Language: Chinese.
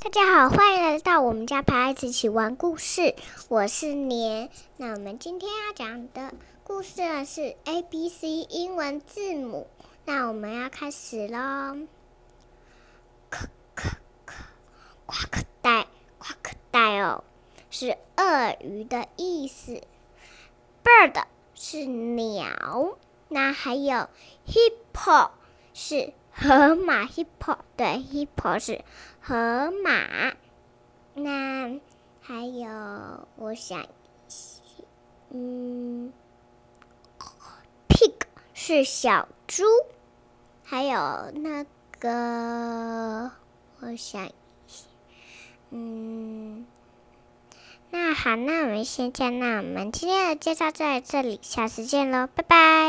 大家好，欢迎来到我们家陪孩子一起玩故事。我是年。那我们今天要讲的故事呢是 A B C 英文字母。那我们要开始喽。可可可，夸克戴，夸克戴哦，是鳄鱼的意思。Bird 是鸟。那还有 Hippo 是。河马，hippo，对，hippo 是河马。那还有，我想，嗯，pig 是小猪。还有那个，我想，嗯，那好，那我们先讲，那我们今天的介绍在这里，下次见喽，拜拜。